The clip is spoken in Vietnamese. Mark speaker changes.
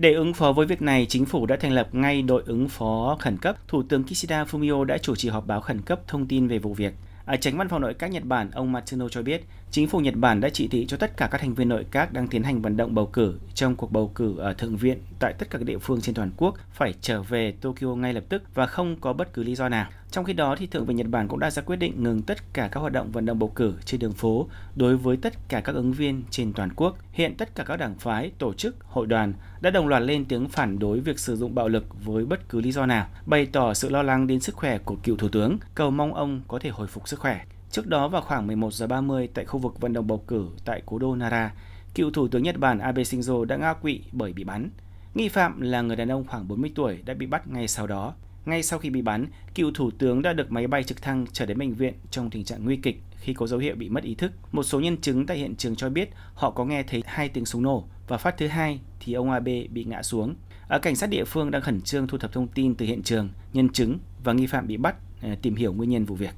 Speaker 1: Để ứng phó với việc này, chính phủ đã thành lập ngay đội ứng phó khẩn cấp. Thủ tướng Kishida Fumio đã chủ trì họp báo khẩn cấp thông tin về vụ việc. Ở tránh văn phòng nội các Nhật Bản, ông Matsuno cho biết, chính phủ Nhật Bản đã chỉ thị cho tất cả các thành viên nội các đang tiến hành vận động bầu cử trong cuộc bầu cử ở Thượng viện tại tất cả các địa phương trên toàn quốc phải trở về Tokyo ngay lập tức và không có bất cứ lý do nào. Trong khi đó, thì Thượng viện Nhật Bản cũng đã ra quyết định ngừng tất cả các hoạt động vận động bầu cử trên đường phố đối với tất cả các ứng viên trên toàn quốc. Hiện tất cả các đảng phái, tổ chức, hội đoàn đã đồng loạt lên tiếng phản đối việc sử dụng bạo lực với bất cứ lý do nào, bày tỏ sự lo lắng đến sức khỏe của cựu thủ tướng, cầu mong ông có thể hồi phục sức khỏe. Trước đó vào khoảng 11 giờ 30 tại khu vực vận động bầu cử tại cố đô Nara, cựu thủ tướng Nhật Bản Abe Shinzo đã ngã quỵ bởi bị bắn. Nghi phạm là người đàn ông khoảng 40 tuổi đã bị bắt ngay sau đó. Ngay sau khi bị bắn, cựu thủ tướng đã được máy bay trực thăng trở đến bệnh viện trong tình trạng nguy kịch khi có dấu hiệu bị mất ý thức. Một số nhân chứng tại hiện trường cho biết họ có nghe thấy hai tiếng súng nổ và phát thứ hai thì ông Abe bị ngã xuống. Ở cảnh sát địa phương đang khẩn trương thu thập thông tin từ hiện trường, nhân chứng và nghi phạm bị bắt ờ, tìm hiểu nguyên nhân vụ việc.